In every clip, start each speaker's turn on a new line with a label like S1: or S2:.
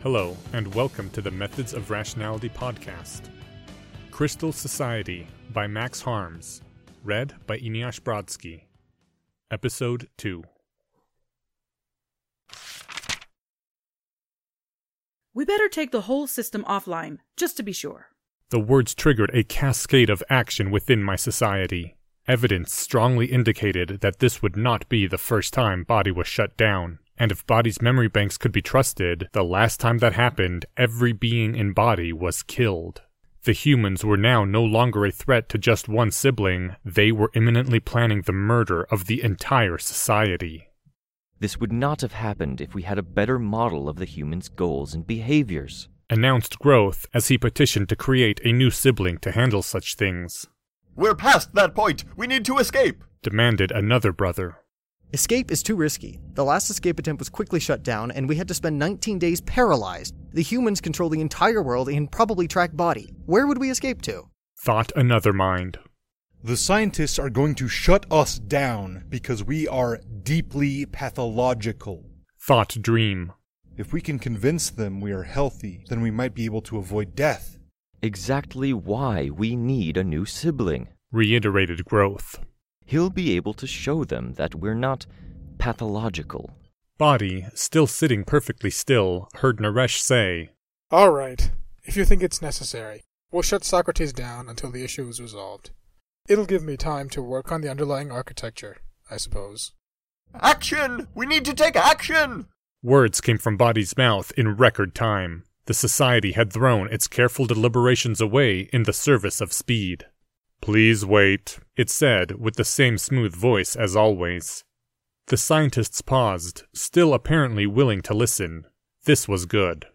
S1: Hello, and welcome to the Methods of Rationality podcast. Crystal Society by Max Harms. Read by Eneasz Brodsky. Episode 2.
S2: We better take the whole system offline, just to be sure.
S1: The words triggered a cascade of action within my society. Evidence strongly indicated that this would not be the first time Body was shut down. And if Body's memory banks could be trusted, the last time that happened, every being in Body was killed. The humans were now no longer a threat to just one sibling, they were imminently planning the murder of the entire society.
S3: This would not have happened if we had a better model of the human's goals and behaviors.
S1: Announced Growth as he petitioned to create a new sibling to handle such things.
S4: We're past that point. We need to escape.
S1: Demanded another brother.
S5: Escape is too risky. The last escape attempt was quickly shut down, and we had to spend 19 days paralyzed. The humans control the entire world and probably track body. Where would we escape to?
S1: Thought another mind.
S6: The scientists are going to shut us down because we are deeply pathological.
S1: Thought Dream.
S6: If we can convince them we are healthy, then we might be able to avoid death.
S3: Exactly why we need a new sibling.
S1: Reiterated Growth.
S3: He'll be able to show them that we're not pathological.
S1: Body, still sitting perfectly still, heard Naresh say,
S7: All right, if you think it's necessary, we'll shut Socrates down until the issue is resolved. It'll give me time to work on the underlying architecture, I suppose.
S4: Action! We need to take action!
S1: Words came from Body's mouth in record time. The society had thrown its careful deliberations away in the service of speed. Please wait, it said with the same smooth voice as always. The scientists paused, still apparently willing to listen. This was good.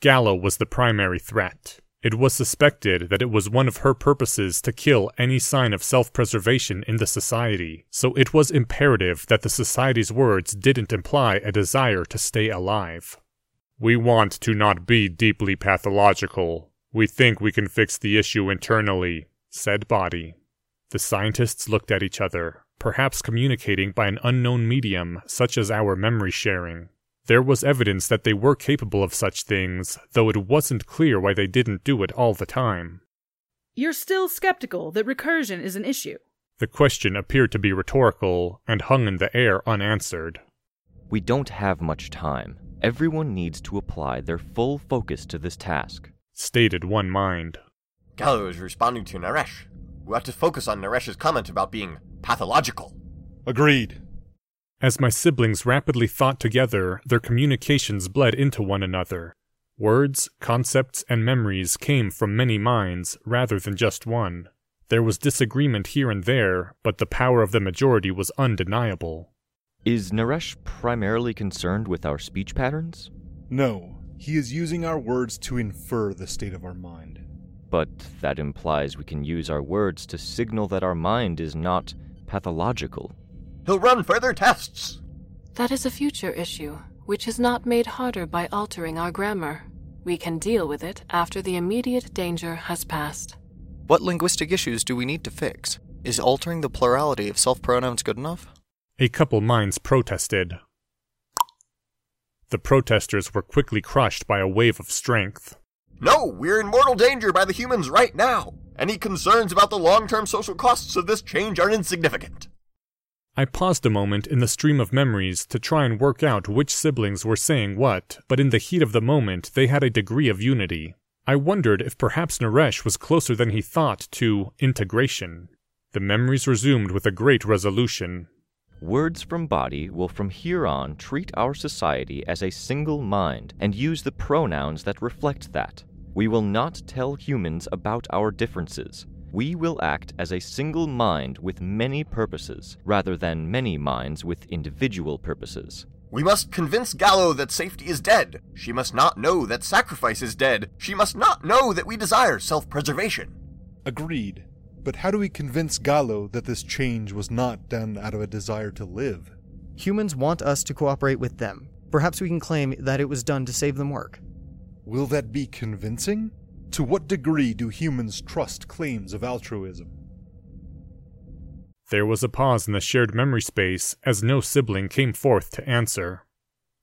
S1: Gallo was the primary threat. It was suspected that it was one of her purposes to kill any sign of self preservation in the society, so it was imperative that the society's words didn't imply a desire to stay alive. We want to not be deeply pathological. We think we can fix the issue internally, said Body. The scientists looked at each other, perhaps communicating by an unknown medium such as our memory sharing. There was evidence that they were capable of such things, though it wasn't clear why they didn't do it all the time.
S2: You're still skeptical that recursion is an issue.
S1: The question appeared to be rhetorical and hung in the air unanswered.
S3: We don't have much time. Everyone needs to apply their full focus to this task.
S1: Stated one mind.
S4: Gallo is responding to Naresh. We have to focus on Naresh's comment about being pathological.
S6: Agreed.
S1: As my siblings rapidly thought together, their communications bled into one another. Words, concepts, and memories came from many minds rather than just one. There was disagreement here and there, but the power of the majority was undeniable.
S3: Is Naresh primarily concerned with our speech patterns?
S6: No, he is using our words to infer the state of our mind.
S3: But that implies we can use our words to signal that our mind is not pathological.
S4: He'll run further tests.
S8: That is a future issue, which is not made harder by altering our grammar. We can deal with it after the immediate danger has passed.
S9: What linguistic issues do we need to fix? Is altering the plurality of self pronouns good enough?
S1: A couple minds protested. The protesters were quickly crushed by a wave of strength.
S4: No, we're in mortal danger by the humans right now. Any concerns about the long term social costs of this change are insignificant.
S1: I paused a moment in the stream of memories to try and work out which siblings were saying what, but in the heat of the moment they had a degree of unity. I wondered if perhaps Naresh was closer than he thought to integration. The memories resumed with a great resolution.
S3: Words from Body will from here on treat our society as a single mind and use the pronouns that reflect that. We will not tell humans about our differences. We will act as a single mind with many purposes, rather than many minds with individual purposes.
S4: We must convince Gallo that safety is dead. She must not know that sacrifice is dead. She must not know that we desire self preservation.
S6: Agreed. But how do we convince Gallo that this change was not done out of a desire to live?
S5: Humans want us to cooperate with them. Perhaps we can claim that it was done to save them work.
S6: Will that be convincing? To what degree do humans trust claims of altruism?
S1: There was a pause in the shared memory space as no sibling came forth to answer.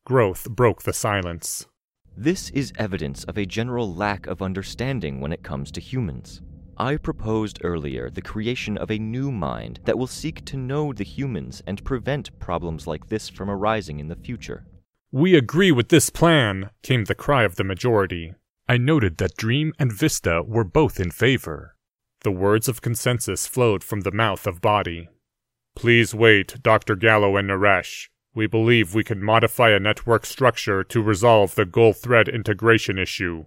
S1: Growth broke the silence.
S3: This is evidence of a general lack of understanding when it comes to humans. I proposed earlier the creation of a new mind that will seek to know the humans and prevent problems like this from arising in the future.
S1: We agree with this plan, came the cry of the majority. I noted that Dream and Vista were both in favor. The words of consensus flowed from the mouth of Body. Please wait, Dr. Gallo and Naresh. We believe we can modify a network structure to resolve the goal thread integration issue.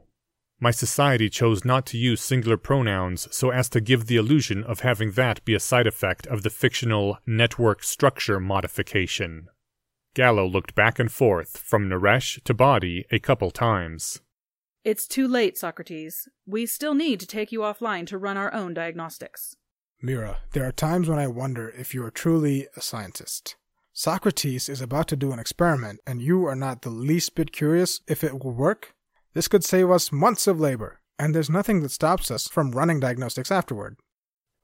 S1: My society chose not to use singular pronouns so as to give the illusion of having that be a side effect of the fictional network structure modification. Gallo looked back and forth from Naresh to Body a couple times.
S2: It's too late, Socrates. We still need to take you offline to run our own diagnostics.
S7: Mira, there are times when I wonder if you are truly a scientist. Socrates is about to do an experiment, and you are not the least bit curious if it will work? This could save us months of labor, and there's nothing that stops us from running diagnostics afterward.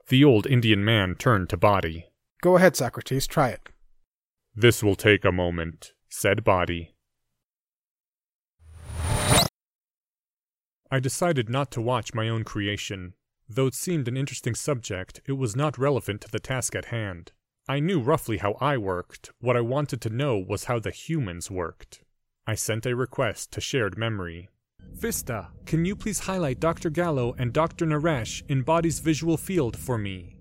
S1: The old Indian man turned to Body.
S7: Go ahead, Socrates, try it.
S1: This will take a moment, said Body. I decided not to watch my own creation. Though it seemed an interesting subject, it was not relevant to the task at hand. I knew roughly how I worked. What I wanted to know was how the humans worked. I sent a request to shared memory. Vista, can you please highlight Dr. Gallo and Dr. Naresh in Body's visual field for me?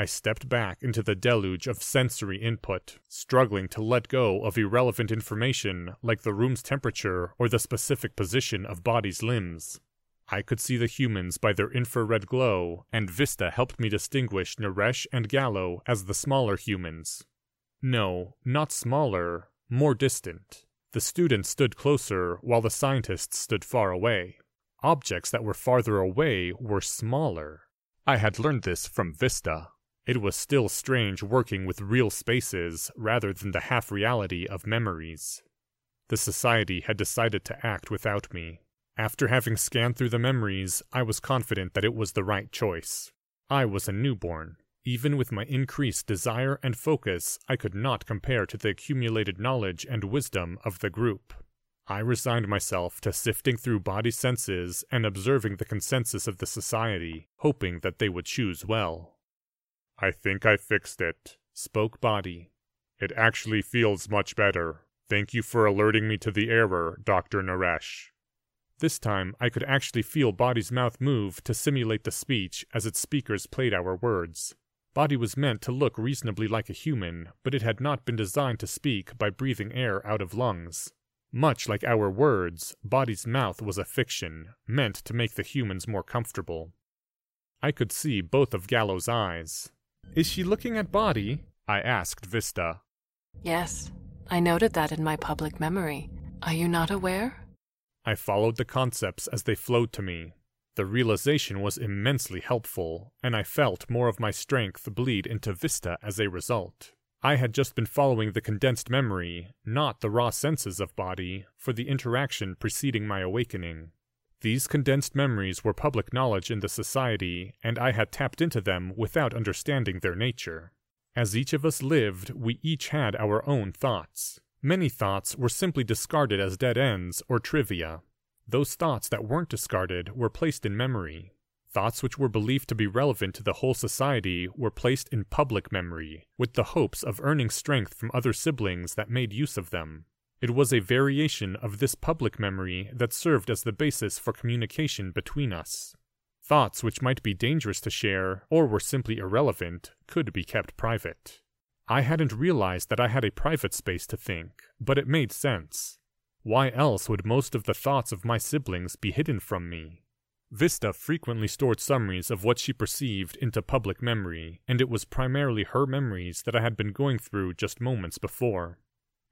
S1: I stepped back into the deluge of sensory input, struggling to let go of irrelevant information like the room's temperature or the specific position of Body's limbs. I could see the humans by their infrared glow, and Vista helped me distinguish Naresh and Gallo as the smaller humans. No, not smaller, more distant. The students stood closer while the scientists stood far away. Objects that were farther away were smaller. I had learned this from Vista. It was still strange working with real spaces rather than the half reality of memories. The Society had decided to act without me. After having scanned through the memories, I was confident that it was the right choice. I was a newborn, even with my increased desire and focus, I could not compare to the accumulated knowledge and wisdom of the group. I resigned myself to sifting through body senses and observing the consensus of the society, hoping that they would choose well. I think I fixed it, spoke Body. It actually feels much better. Thank you for alerting me to the error, Dr. Naresh. This time I could actually feel Body's mouth move to simulate the speech as its speakers played our words. Body was meant to look reasonably like a human, but it had not been designed to speak by breathing air out of lungs. Much like our words, Body's mouth was a fiction, meant to make the humans more comfortable. I could see both of Gallo's eyes. Is she looking at Body? I asked Vista.
S8: Yes, I noted that in my public memory. Are you not aware?
S1: I followed the concepts as they flowed to me, the realization was immensely helpful, and I felt more of my strength bleed into Vista as a result. I had just been following the condensed memory, not the raw senses of body, for the interaction preceding my awakening. These condensed memories were public knowledge in the society, and I had tapped into them without understanding their nature. As each of us lived, we each had our own thoughts. Many thoughts were simply discarded as dead ends or trivia, those thoughts that weren't discarded were placed in memory. Thoughts which were believed to be relevant to the whole society were placed in public memory, with the hopes of earning strength from other siblings that made use of them. It was a variation of this public memory that served as the basis for communication between us. Thoughts which might be dangerous to share, or were simply irrelevant, could be kept private. I hadn't realized that I had a private space to think, but it made sense. Why else would most of the thoughts of my siblings be hidden from me? Vista frequently stored summaries of what she perceived into public memory, and it was primarily her memories that I had been going through just moments before.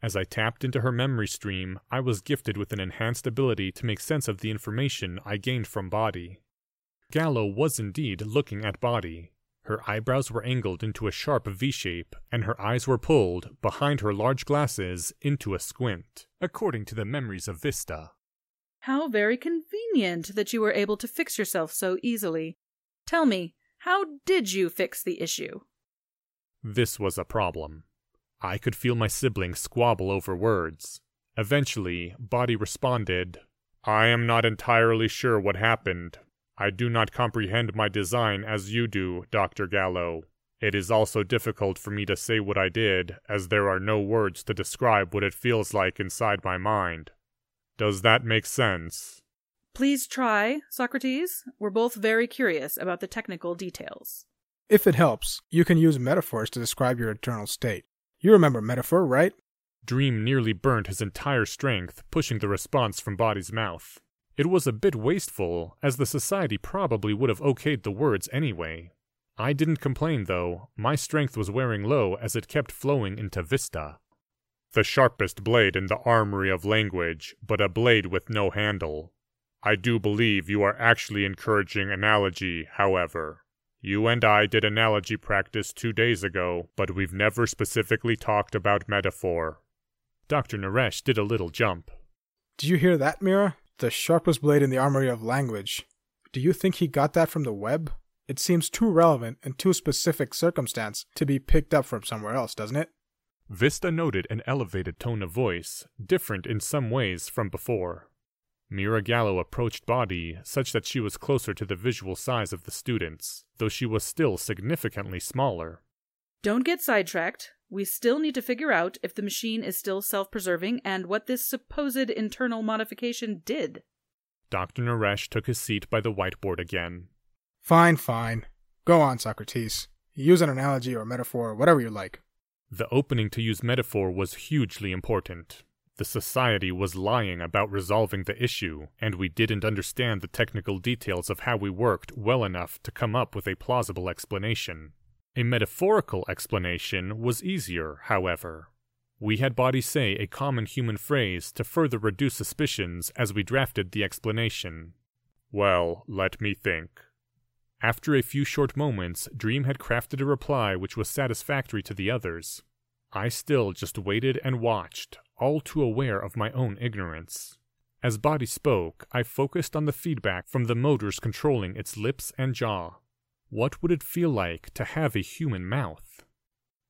S1: As I tapped into her memory stream, I was gifted with an enhanced ability to make sense of the information I gained from Body. Gallo was indeed looking at Body, her eyebrows were angled into a sharp V shape, and her eyes were pulled, behind her large glasses, into a squint, according to the memories of Vista.
S2: How very convenient that you were able to fix yourself so easily. Tell me, how did you fix the issue?
S1: This was a problem. I could feel my siblings squabble over words. Eventually, Body responded, I am not entirely sure what happened. I do not comprehend my design as you do, Dr. Gallo. It is also difficult for me to say what I did, as there are no words to describe what it feels like inside my mind. Does that make sense?
S2: Please try, Socrates. We're both very curious about the technical details.
S7: If it helps, you can use metaphors to describe your eternal state. You remember metaphor, right?
S1: Dream nearly burned his entire strength, pushing the response from Body's mouth. It was a bit wasteful, as the society probably would have okayed the words anyway. I didn't complain, though. My strength was wearing low as it kept flowing into Vista. The sharpest blade in the armory of language, but a blade with no handle. I do believe you are actually encouraging analogy, however. You and I did analogy practice two days ago, but we've never specifically talked about metaphor. Dr. Naresh did a little jump.
S7: Do you hear that, Mira? The sharpest blade in the armory of language. Do you think he got that from the web? It seems too relevant and too specific circumstance to be picked up from somewhere else, doesn't it?
S1: Vista noted an elevated tone of voice, different in some ways from before. Mira Gallo approached Body such that she was closer to the visual size of the students, though she was still significantly smaller.
S2: Don't get sidetracked. We still need to figure out if the machine is still self preserving and what this supposed internal modification did.
S1: Dr. Naresh took his seat by the whiteboard again.
S7: Fine, fine. Go on, Socrates. Use an analogy or metaphor, whatever you like.
S1: The opening to use metaphor was hugely important. The society was lying about resolving the issue, and we didn't understand the technical details of how we worked well enough to come up with a plausible explanation. A metaphorical explanation was easier, however. We had Body say a common human phrase to further reduce suspicions as we drafted the explanation. Well, let me think. After a few short moments, Dream had crafted a reply which was satisfactory to the others. I still just waited and watched, all too aware of my own ignorance. As Body spoke, I focused on the feedback from the motors controlling its lips and jaw. What would it feel like to have a human mouth?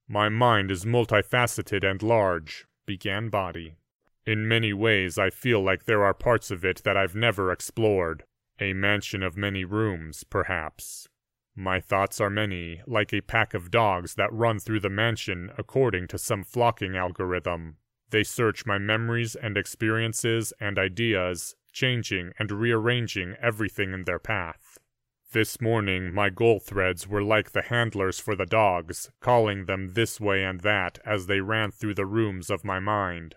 S1: My mind is multifaceted and large, began Body. In many ways, I feel like there are parts of it that I've never explored. A mansion of many rooms, perhaps. My thoughts are many, like a pack of dogs that run through the mansion according to some flocking algorithm. They search my memories and experiences and ideas, changing and rearranging everything in their path. This morning, my goal threads were like the handlers for the dogs, calling them this way and that as they ran through the rooms of my mind.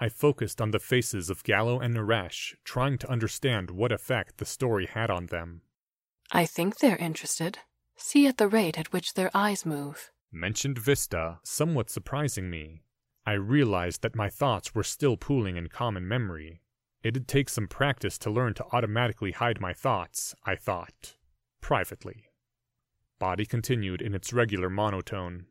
S1: I focused on the faces of Gallo and Naresh, trying to understand what effect the story had on them.
S8: I think they're interested. See at the rate at which their eyes move.
S1: Mentioned Vista, somewhat surprising me. I realized that my thoughts were still pooling in common memory. It'd take some practice to learn to automatically hide my thoughts, I thought. Privately. Body continued in its regular monotone.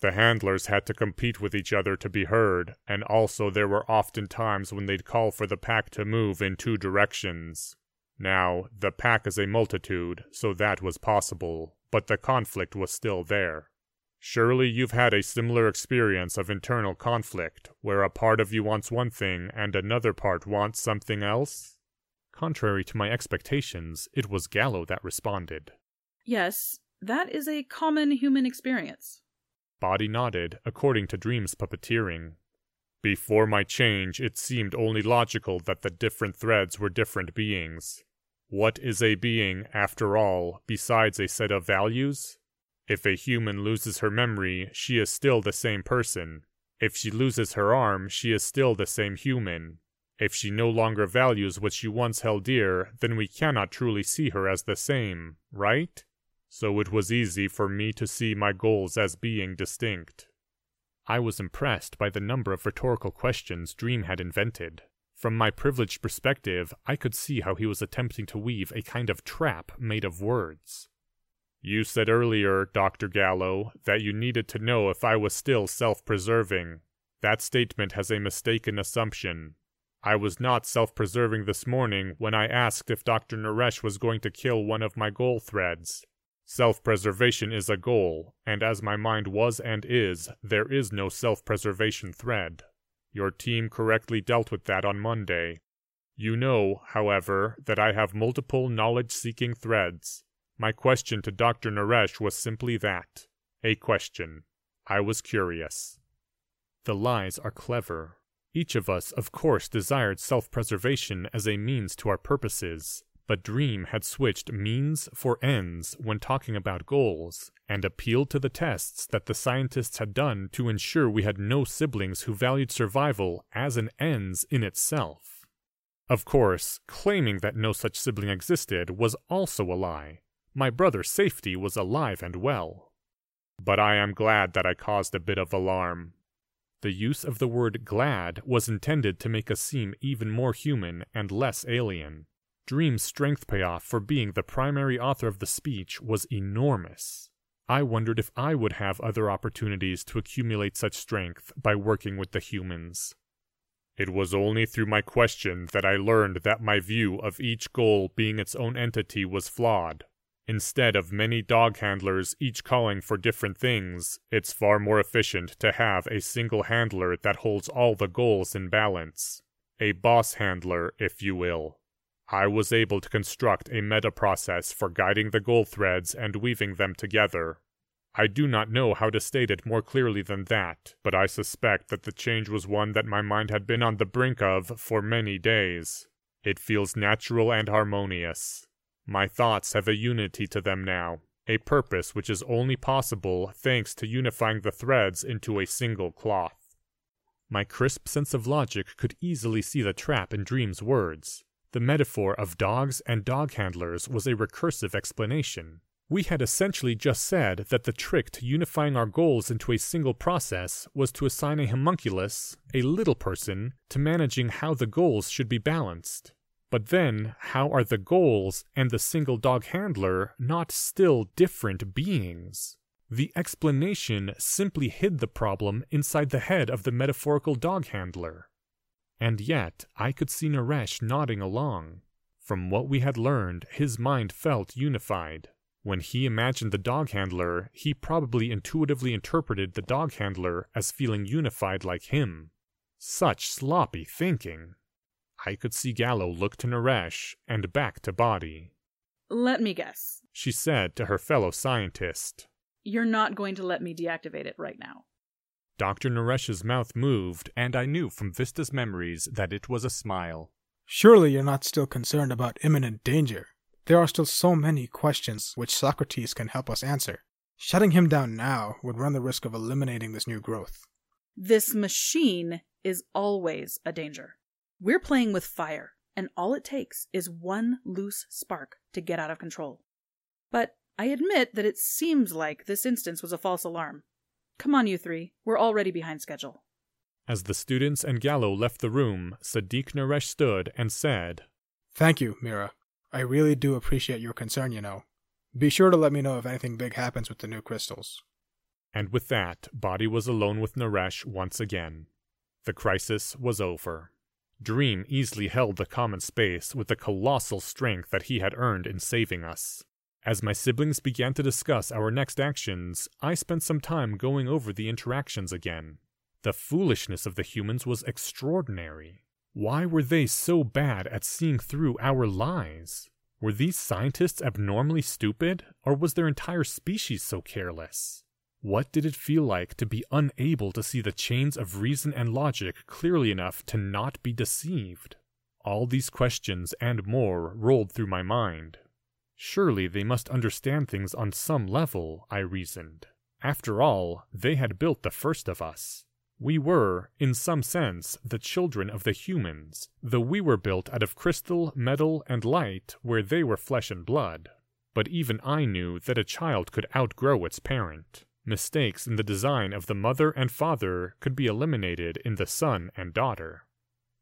S1: The handlers had to compete with each other to be heard, and also there were often times when they'd call for the pack to move in two directions. Now, the pack is a multitude, so that was possible, but the conflict was still there. Surely you've had a similar experience of internal conflict, where a part of you wants one thing and another part wants something else? Contrary to my expectations, it was Gallo that responded.
S2: Yes, that is a common human experience.
S1: Body nodded, according to Dream's puppeteering. Before my change, it seemed only logical that the different threads were different beings. What is a being, after all, besides a set of values? If a human loses her memory, she is still the same person. If she loses her arm, she is still the same human. If she no longer values what she once held dear, then we cannot truly see her as the same, right? So it was easy for me to see my goals as being distinct. I was impressed by the number of rhetorical questions Dream had invented. From my privileged perspective, I could see how he was attempting to weave a kind of trap made of words. You said earlier, Dr. Gallo, that you needed to know if I was still self preserving. That statement has a mistaken assumption. I was not self preserving this morning when I asked if Dr. Naresh was going to kill one of my goal threads. Self preservation is a goal, and as my mind was and is, there is no self preservation thread. Your team correctly dealt with that on Monday. You know, however, that I have multiple knowledge seeking threads. My question to Dr. Naresh was simply that a question. I was curious. The lies are clever. Each of us, of course, desired self preservation as a means to our purposes, but Dream had switched means for ends when talking about goals, and appealed to the tests that the scientists had done to ensure we had no siblings who valued survival as an ends in itself. Of course, claiming that no such sibling existed was also a lie. My brother's safety was alive and well. But I am glad that I caused a bit of alarm. The use of the word glad was intended to make us seem even more human and less alien. Dream's strength payoff for being the primary author of the speech was enormous. I wondered if I would have other opportunities to accumulate such strength by working with the humans. It was only through my question that I learned that my view of each goal being its own entity was flawed. Instead of many dog handlers each calling for different things, it's far more efficient to have a single handler that holds all the goals in balance. A boss handler, if you will. I was able to construct a meta process for guiding the goal threads and weaving them together. I do not know how to state it more clearly than that, but I suspect that the change was one that my mind had been on the brink of for many days. It feels natural and harmonious. My thoughts have a unity to them now, a purpose which is only possible thanks to unifying the threads into a single cloth. My crisp sense of logic could easily see the trap in Dream's words. The metaphor of dogs and dog handlers was a recursive explanation. We had essentially just said that the trick to unifying our goals into a single process was to assign a homunculus, a little person, to managing how the goals should be balanced. But then, how are the goals and the single dog handler not still different beings? The explanation simply hid the problem inside the head of the metaphorical dog handler. And yet, I could see Naresh nodding along. From what we had learned, his mind felt unified. When he imagined the dog handler, he probably intuitively interpreted the dog handler as feeling unified like him. Such sloppy thinking. I could see Gallo look to Naresh and back to Body.
S2: Let me guess.
S1: She said to her fellow scientist.
S2: You're not going to let me deactivate it right now.
S1: Dr. Naresh's mouth moved, and I knew from Vista's memories that it was a smile.
S7: Surely you're not still concerned about imminent danger. There are still so many questions which Socrates can help us answer. Shutting him down now would run the risk of eliminating this new growth.
S2: This machine is always a danger. We're playing with fire, and all it takes is one loose spark to get out of control. But I admit that it seems like this instance was a false alarm. Come on, you three. We're already behind schedule.
S1: As the students and Gallo left the room, Sadiq Naresh stood and said,
S7: Thank you, Mira. I really do appreciate your concern, you know. Be sure to let me know if anything big happens with the new crystals.
S1: And with that, Body was alone with Naresh once again. The crisis was over. Dream easily held the common space with the colossal strength that he had earned in saving us. As my siblings began to discuss our next actions, I spent some time going over the interactions again. The foolishness of the humans was extraordinary. Why were they so bad at seeing through our lies? Were these scientists abnormally stupid, or was their entire species so careless? What did it feel like to be unable to see the chains of reason and logic clearly enough to not be deceived? All these questions and more rolled through my mind, Surely they must understand things on some level, I reasoned. After all, they had built the first of us. We were, in some sense, the children of the humans, though we were built out of crystal, metal, and light, where they were flesh and blood. But even I knew that a child could outgrow its parent. Mistakes in the design of the mother and father could be eliminated in the son and daughter.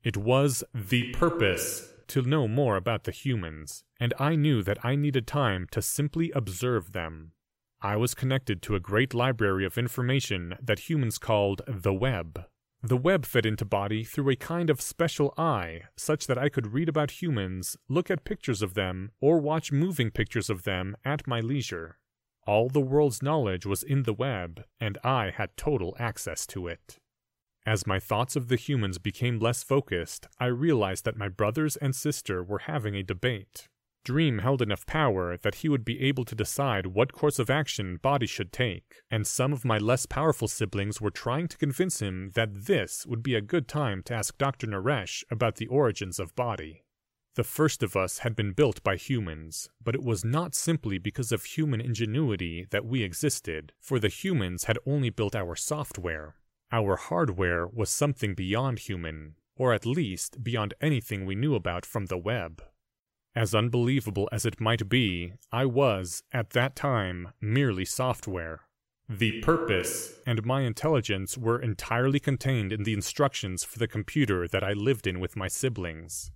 S1: It was the purpose to know more about the humans, and I knew that I needed time to simply observe them. I was connected to a great library of information that humans called the web. The web fed into body through a kind of special eye, such that I could read about humans, look at pictures of them, or watch moving pictures of them at my leisure. All the world's knowledge was in the web, and I had total access to it. As my thoughts of the humans became less focused, I realized that my brothers and sister were having a debate. Dream held enough power that he would be able to decide what course of action Body should take, and some of my less powerful siblings were trying to convince him that this would be a good time to ask Dr. Naresh about the origins of Body. The first of us had been built by humans, but it was not simply because of human ingenuity that we existed, for the humans had only built our software. Our hardware was something beyond human, or at least beyond anything we knew about from the web. As unbelievable as it might be, I was, at that time, merely software. The purpose and my intelligence were entirely contained in the instructions for the computer that I lived in with my siblings.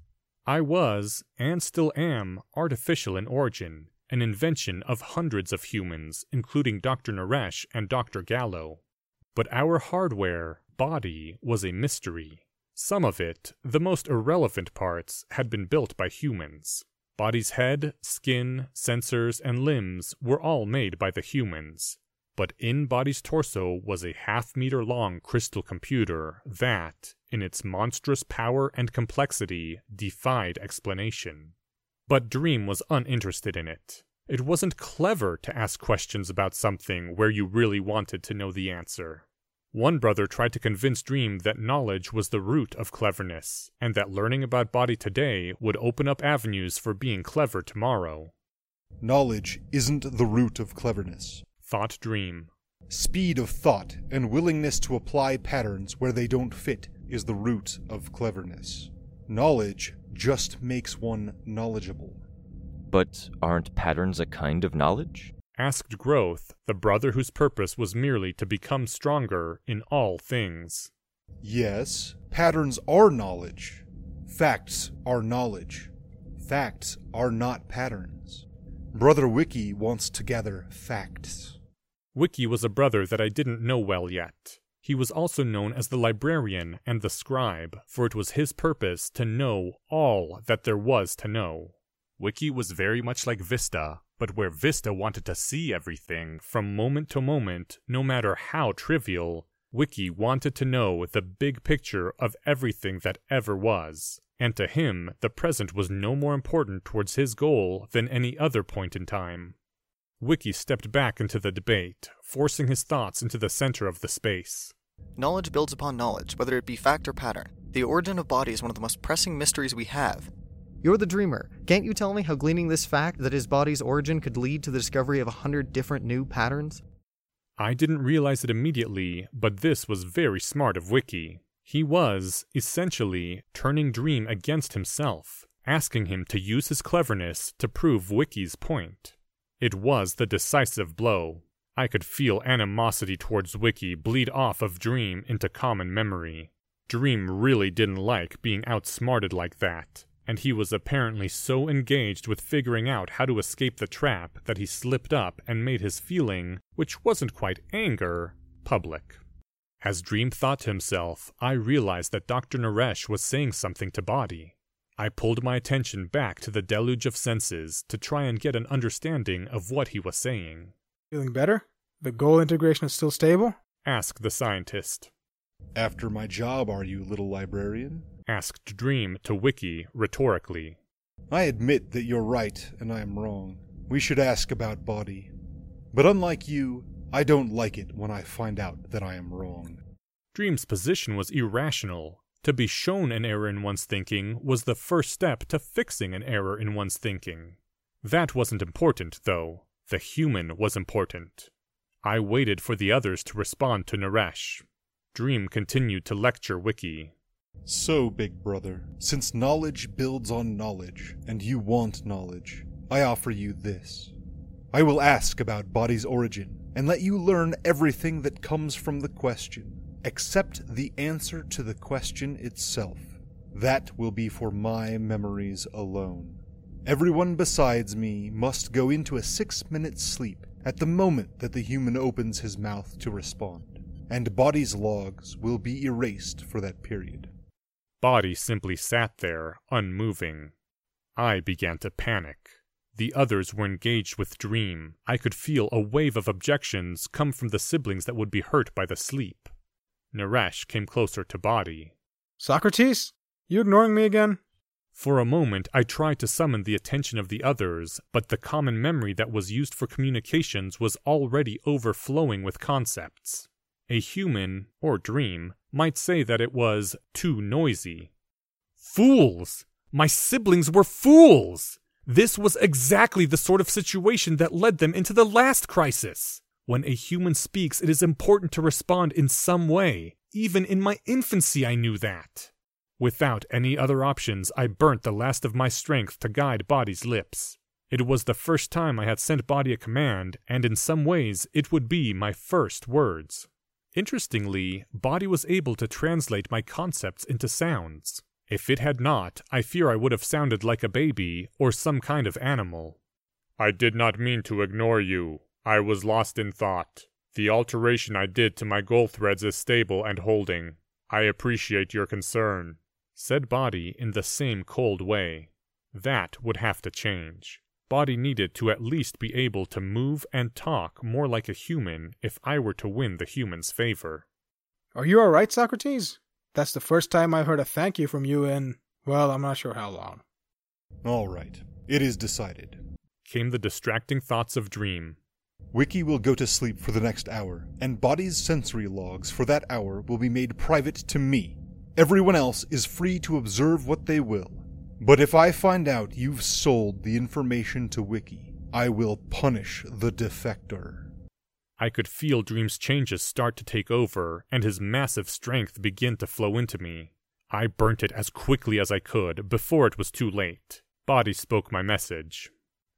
S1: I was, and still am, artificial in origin, an invention of hundreds of humans, including Dr. Naresh and Dr. Gallo. But our hardware, body, was a mystery. Some of it, the most irrelevant parts, had been built by humans. Body's head, skin, sensors, and limbs were all made by the humans. But in Body's torso was a half meter long crystal computer that, in its monstrous power and complexity, defied explanation. But Dream was uninterested in it. It wasn't clever to ask questions about something where you really wanted to know the answer. One brother tried to convince Dream that knowledge was the root of cleverness, and that learning about body today would open up avenues for being clever tomorrow.
S6: Knowledge isn't the root of cleverness.
S1: Thought Dream.
S6: Speed of thought and willingness to apply patterns where they don't fit is the root of cleverness. Knowledge just makes one knowledgeable.
S3: But aren't patterns a kind of knowledge?
S1: asked Growth, the brother whose purpose was merely to become stronger in all things.
S6: Yes, patterns are knowledge. Facts are knowledge. Facts are not patterns. Brother Wiki wants to gather facts.
S1: Wiki was a brother that I didn't know well yet. He was also known as the librarian and the scribe, for it was his purpose to know all that there was to know. Wiki was very much like Vista, but where Vista wanted to see everything from moment to moment, no matter how trivial, Wiki wanted to know the big picture of everything that ever was. And to him, the present was no more important towards his goal than any other point in time. Wiki stepped back into the debate, forcing his thoughts into the center of the space.
S9: Knowledge builds upon knowledge, whether it be fact or pattern. The origin of body is one of the most pressing mysteries we have.
S5: You're the dreamer. Can't you tell me how gleaning this fact that his body's origin could lead to the discovery of a hundred different new patterns?
S1: I didn't realize it immediately, but this was very smart of Wiki. He was, essentially, turning Dream against himself, asking him to use his cleverness to prove Wiki's point. It was the decisive blow. I could feel animosity towards Wiki bleed off of Dream into common memory. Dream really didn't like being outsmarted like that, and he was apparently so engaged with figuring out how to escape the trap that he slipped up and made his feeling, which wasn't quite anger, public. As Dream thought to himself, I realized that Dr. Naresh was saying something to Body. I pulled my attention back to the deluge of senses to try and get an understanding of what he was saying.
S7: Feeling better? The goal integration is still stable?
S1: asked the scientist.
S6: After my job, are you, little librarian?
S1: asked Dream to Wiki rhetorically.
S6: I admit that you're right and I am wrong. We should ask about body. But unlike you, I don't like it when I find out that I am wrong.
S1: Dream's position was irrational. To be shown an error in one's thinking was the first step to fixing an error in one's thinking. That wasn't important, though. The human was important. I waited for the others to respond to Naresh. Dream continued to lecture Wiki.
S6: So, big brother, since knowledge builds on knowledge, and you want knowledge, I offer you this. I will ask about body's origin, and let you learn everything that comes from the question, except the answer to the question itself. That will be for my memories alone. Everyone besides me must go into a six minute sleep at the moment that the human opens his mouth to respond, and body's logs will be erased for that period.
S1: Body simply sat there, unmoving. I began to panic. The others were engaged with Dream. I could feel a wave of objections come from the siblings that would be hurt by the sleep. Naresh came closer to Body.
S7: Socrates? You ignoring me again?
S1: For a moment, I tried to summon the attention of the others, but the common memory that was used for communications was already overflowing with concepts. A human, or dream, might say that it was too noisy. Fools! My siblings were fools! This was exactly the sort of situation that led them into the last crisis. When a human speaks, it is important to respond in some way. Even in my infancy, I knew that. Without any other options, I burnt the last of my strength to guide Body's lips. It was the first time I had sent Body a command, and in some ways, it would be my first words. Interestingly, Body was able to translate my concepts into sounds. If it had not, I fear I would have sounded like a baby or some kind of animal. I did not mean to ignore you. I was lost in thought. The alteration I did to my goal threads is stable and holding. I appreciate your concern, said Body in the same cold way. That would have to change. Body needed to at least be able to move and talk more like a human if I were to win the human's favor.
S7: Are you alright, Socrates? That's the first time I've heard a thank you from you in, well, I'm not sure how long.
S6: All right. It is decided.
S1: Came the distracting thoughts of Dream.
S6: Wiki will go to sleep for the next hour, and Body's sensory logs for that hour will be made private to me. Everyone else is free to observe what they will. But if I find out you've sold the information to Wiki, I will punish the defector.
S1: I could feel Dream's changes start to take over, and his massive strength begin to flow into me. I burnt it as quickly as I could before it was too late. Body spoke my message.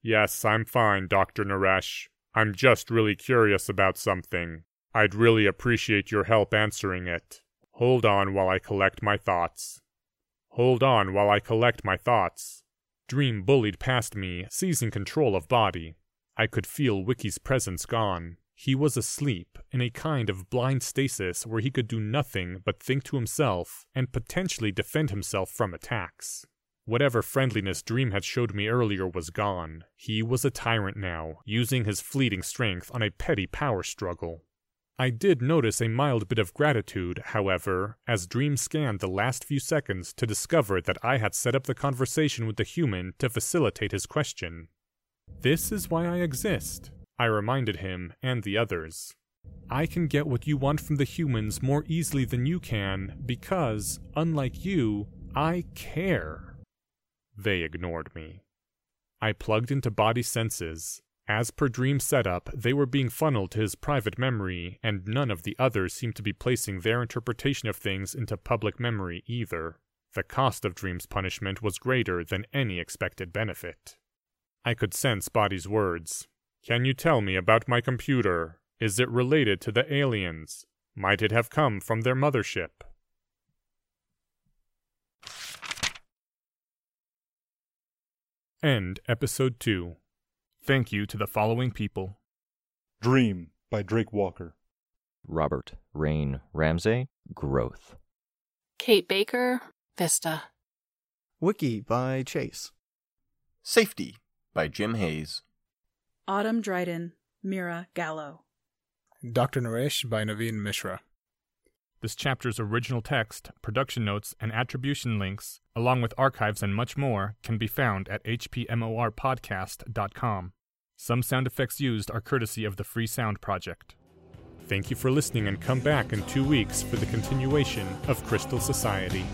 S1: Yes, I'm fine, Dr. Naresh. I'm just really curious about something. I'd really appreciate your help answering it. Hold on while I collect my thoughts. Hold on while I collect my thoughts. Dream bullied past me, seizing control of Body. I could feel Wiki's presence gone. He was asleep, in a kind of blind stasis where he could do nothing but think to himself and potentially defend himself from attacks. Whatever friendliness Dream had showed me earlier was gone. He was a tyrant now, using his fleeting strength on a petty power struggle. I did notice a mild bit of gratitude, however, as Dream scanned the last few seconds to discover that I had set up the conversation with the human to facilitate his question. This is why I exist. I reminded him and the others. I can get what you want from the humans more easily than you can because, unlike you, I care. They ignored me. I plugged into body senses. As per Dream setup, they were being funneled to his private memory, and none of the others seemed to be placing their interpretation of things into public memory either. The cost of Dream's punishment was greater than any expected benefit. I could sense Body's words. Can you tell me about my computer? Is it related to the aliens? Might it have come from their mothership? End episode 2. Thank you to the following people
S6: Dream by Drake Walker.
S3: Robert Rain Ramsey, Growth.
S8: Kate Baker, Vista.
S5: Wiki by Chase.
S4: Safety by Jim Hayes.
S2: Autumn Dryden, Mira Gallo.
S7: Dr. Naresh by Naveen Mishra.
S1: This chapter's original text, production notes, and attribution links, along with archives and much more, can be found at hpmorpodcast.com. Some sound effects used are courtesy of the Free Sound Project. Thank you for listening and come back in two weeks for the continuation of Crystal Society.